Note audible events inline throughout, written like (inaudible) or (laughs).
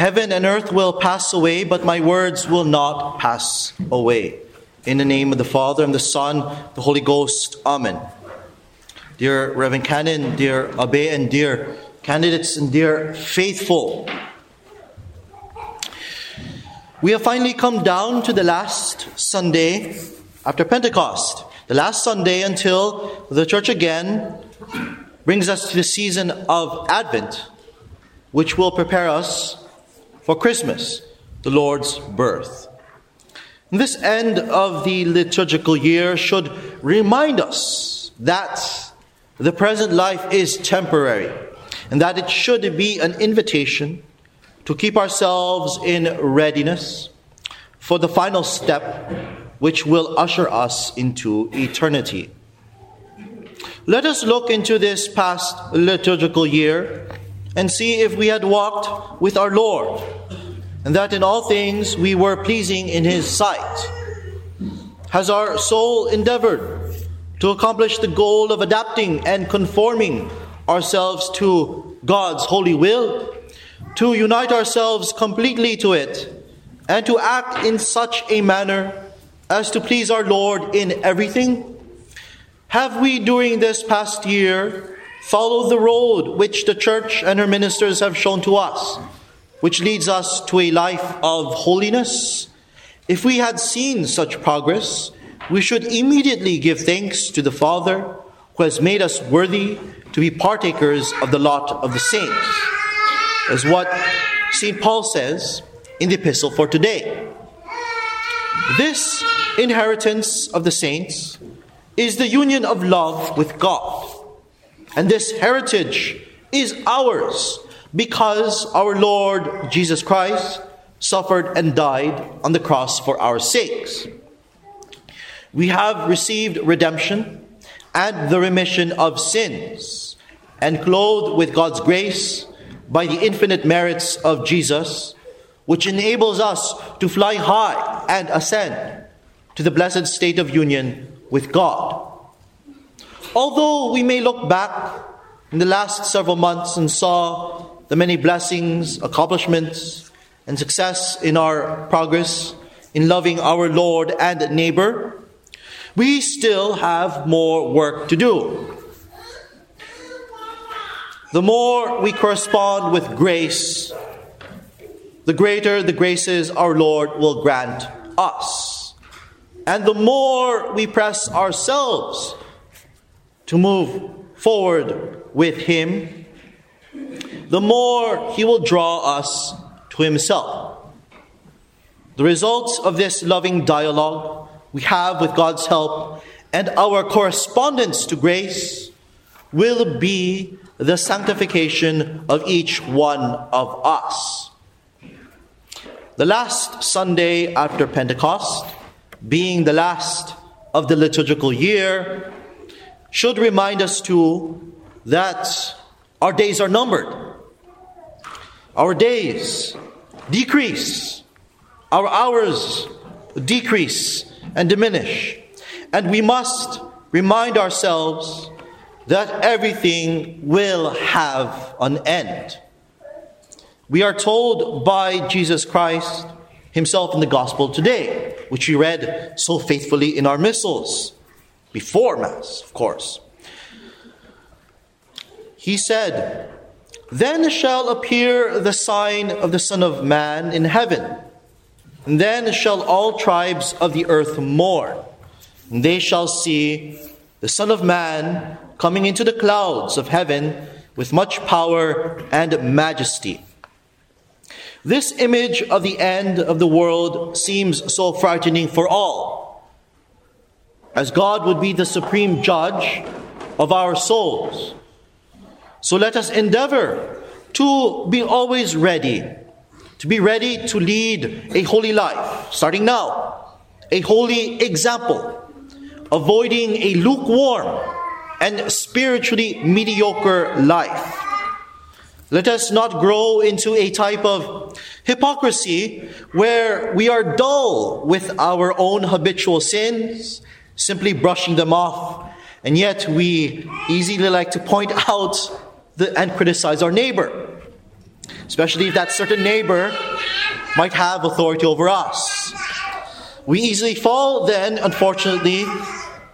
Heaven and earth will pass away, but my words will not pass away. In the name of the Father, and the Son, the Holy Ghost. Amen. Dear Reverend Canon, dear Abbe, and dear candidates, and dear faithful, we have finally come down to the last Sunday after Pentecost. The last Sunday until the church again brings us to the season of Advent, which will prepare us for Christmas, the Lord's birth. This end of the liturgical year should remind us that the present life is temporary and that it should be an invitation to keep ourselves in readiness for the final step which will usher us into eternity. Let us look into this past liturgical year and see if we had walked with our Lord, and that in all things we were pleasing in His sight. Has our soul endeavored to accomplish the goal of adapting and conforming ourselves to God's holy will, to unite ourselves completely to it, and to act in such a manner as to please our Lord in everything? Have we during this past year followed the road which the church and her ministers have shown to us, which leads us to a life of holiness. If we had seen such progress, we should immediately give thanks to the Father who has made us worthy to be partakers of the lot of the saints, as what St. Paul says in the epistle for today. This inheritance of the saints is the union of love with God and this heritage is ours because our Lord Jesus Christ suffered and died on the cross for our sakes. We have received redemption and the remission of sins, and clothed with God's grace by the infinite merits of Jesus, which enables us to fly high and ascend to the blessed state of union with God. Although we may look back in the last several months and saw the many blessings, accomplishments, and success in our progress in loving our Lord and neighbor, we still have more work to do. The more we correspond with grace, the greater the graces our Lord will grant us. And the more we press ourselves to move forward with Him, the more He will draw us to Himself. The results of this loving dialogue we have with God's help and our correspondence to grace will be the sanctification of each one of us. The last Sunday after Pentecost, being the last of the liturgical year, should remind us too that our days are numbered. Our days decrease, our hours decrease and diminish. And we must remind ourselves that everything will have an end. We are told by Jesus Christ himself in the gospel today, which we read so faithfully in our missals before Mass, of course. He said, Then shall appear the sign of the Son of Man in heaven, and then shall all tribes of the earth mourn, and they shall see the Son of Man coming into the clouds of heaven with much power and majesty. This image of the end of the world seems so frightening for all as God would be the supreme judge of our souls. So let us endeavor to be always ready, to be ready to lead a holy life, starting now, a holy example, avoiding a lukewarm and spiritually mediocre life. Let us not grow into a type of hypocrisy where we are dull with our own habitual sins simply brushing them off. And yet we easily like to point (laughs) out the, and criticize our neighbor. especially if that certain neighbor might have authority over us. We easily fall then, unfortunately,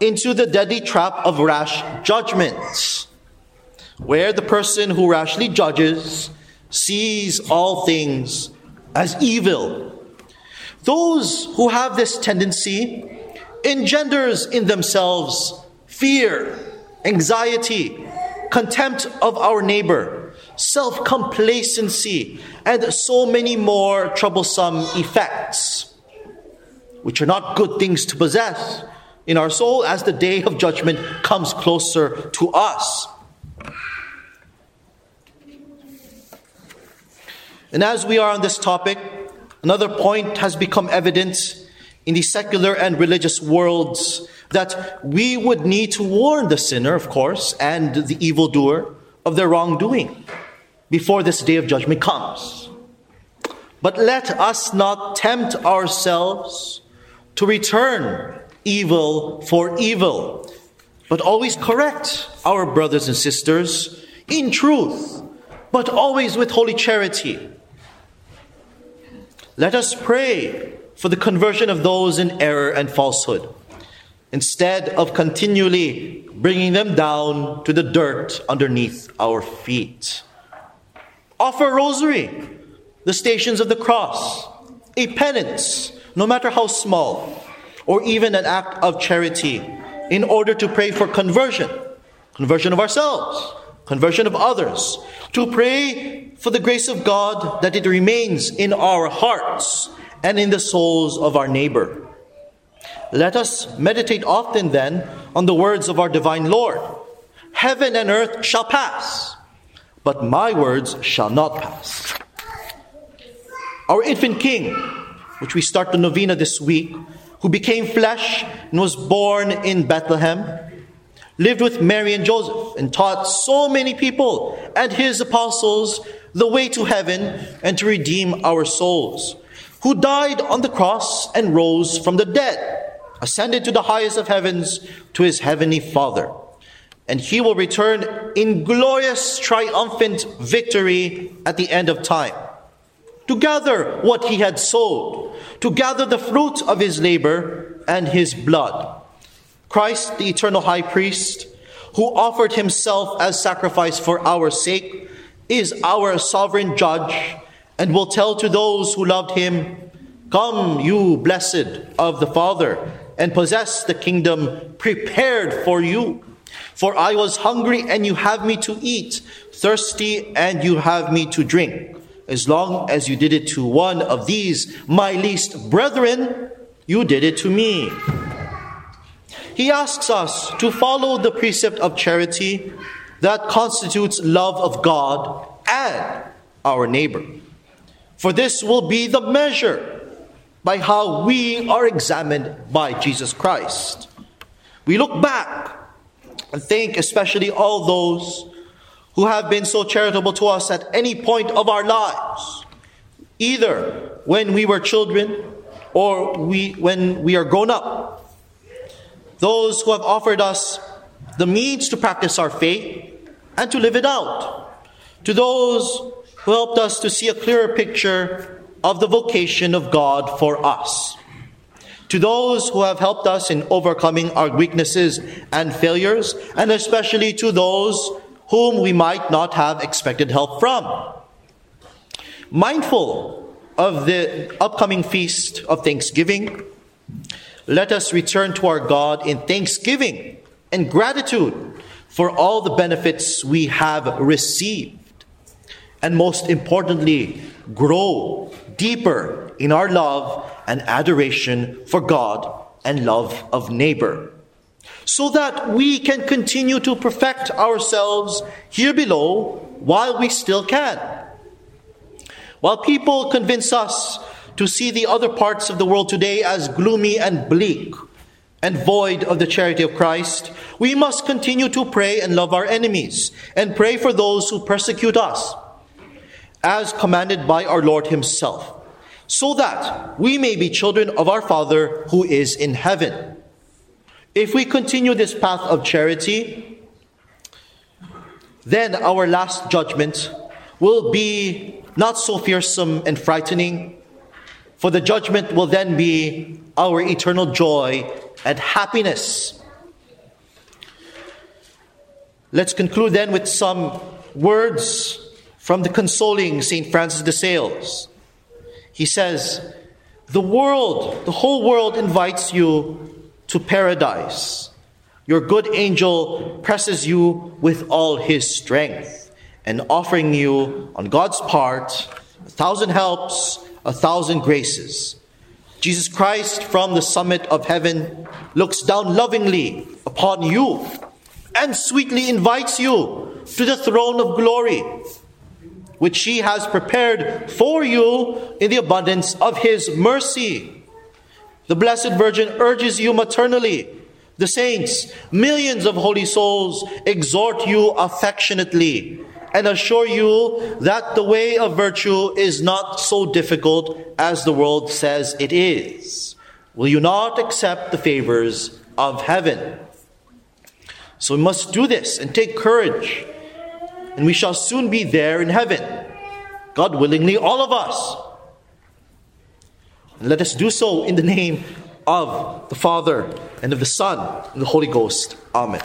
into the deadly trap of rash judgment, where the person who rashly judges sees all things as evil. Those who have this tendency engenders in themselves fear, anxiety, contempt of our neighbor, self complacency, and so many more troublesome effects, which are not good things to possess in our soul as the day of judgment comes closer to us. And as we are on this topic, another point has become evident in the secular and religious worlds that we would need to warn the sinner, of course, and the evildoer of their wrongdoing before this day of judgment comes. But let us not tempt ourselves to return evil for evil, but always correct our brothers and sisters in truth, but always with holy charity. Let us pray for the conversion of those in error and falsehood, instead of continually bringing them down to the dirt underneath our feet. Offer rosary, the stations of the cross, a penance, no matter how small, or even an act of charity in order to pray for conversion, conversion of ourselves, conversion of others, to pray for the grace of God that it remains in our hearts and in the souls of our neighbor. Let us meditate often then on the words of our divine Lord Heaven and earth shall pass, but my words shall not pass. Our infant king, which we start the novena this week, who became flesh and was born in Bethlehem, lived with Mary and Joseph, and taught so many people and his apostles the way to heaven and to redeem our souls, who died on the cross and rose from the dead, ascended to the highest of heavens to his heavenly Father. And he will return in glorious, triumphant victory at the end of time to gather what he had sowed, to gather the fruit of his labor and his blood. Christ, the eternal high priest, who offered himself as sacrifice for our sake, is our sovereign judge and will tell to those who loved him, Come, you blessed of the Father, and possess the kingdom prepared for you. For I was hungry, and you have me to eat, thirsty, and you have me to drink as long as you did it to one of these, my least brethren, you did it to me. He asks us to follow the precept of charity that constitutes love of God and our neighbor. For this will be the measure by how we are examined by Jesus Christ. We look back and think, especially all those who have been so charitable to us at any point of our lives, either when we were children or we, when we are grown up. Those who have offered us the means to practice our faith and to live it out. To those who helped us to see a clearer picture of the vocation of God for us. To those who have helped us in overcoming our weaknesses and failures, and especially to those whom we might not have expected help from. Mindful of the upcoming feast of Thanksgiving, let us return to our God in thanksgiving and gratitude for all the benefits we have received. And most importantly, grow deeper in our love and adoration for God and love of neighbor so that we can continue to perfect ourselves here below while we still can. While people convince us to see the other parts of the world today as gloomy and bleak and void of the charity of Christ, we must continue to pray and love our enemies and pray for those who persecute us, as commanded by our Lord Himself, so that we may be children of our Father who is in heaven. If we continue this path of charity, then our last judgment will be not so fearsome and frightening, for the judgment will then be our eternal joy and happiness. Let's conclude then with some words from the consoling St. Francis de Sales. He says, The world, the whole world invites you to paradise. Your good angel presses you with all his strength and offering you, on God's part, a thousand helps, a thousand graces. Jesus Christ from the summit of heaven looks down lovingly upon you and sweetly invites you to the throne of glory, which he has prepared for you in the abundance of his mercy. The Blessed Virgin urges you maternally. The saints, millions of holy souls, exhort you affectionately and assure you that the way of virtue is not so difficult as the world says it is. Will you not accept the favors of heaven? So we must do this and take courage, and we shall soon be there in heaven. God willingly, all of us. And let us do so in the name of the Father, and of the Son, and the Holy Ghost. Amen.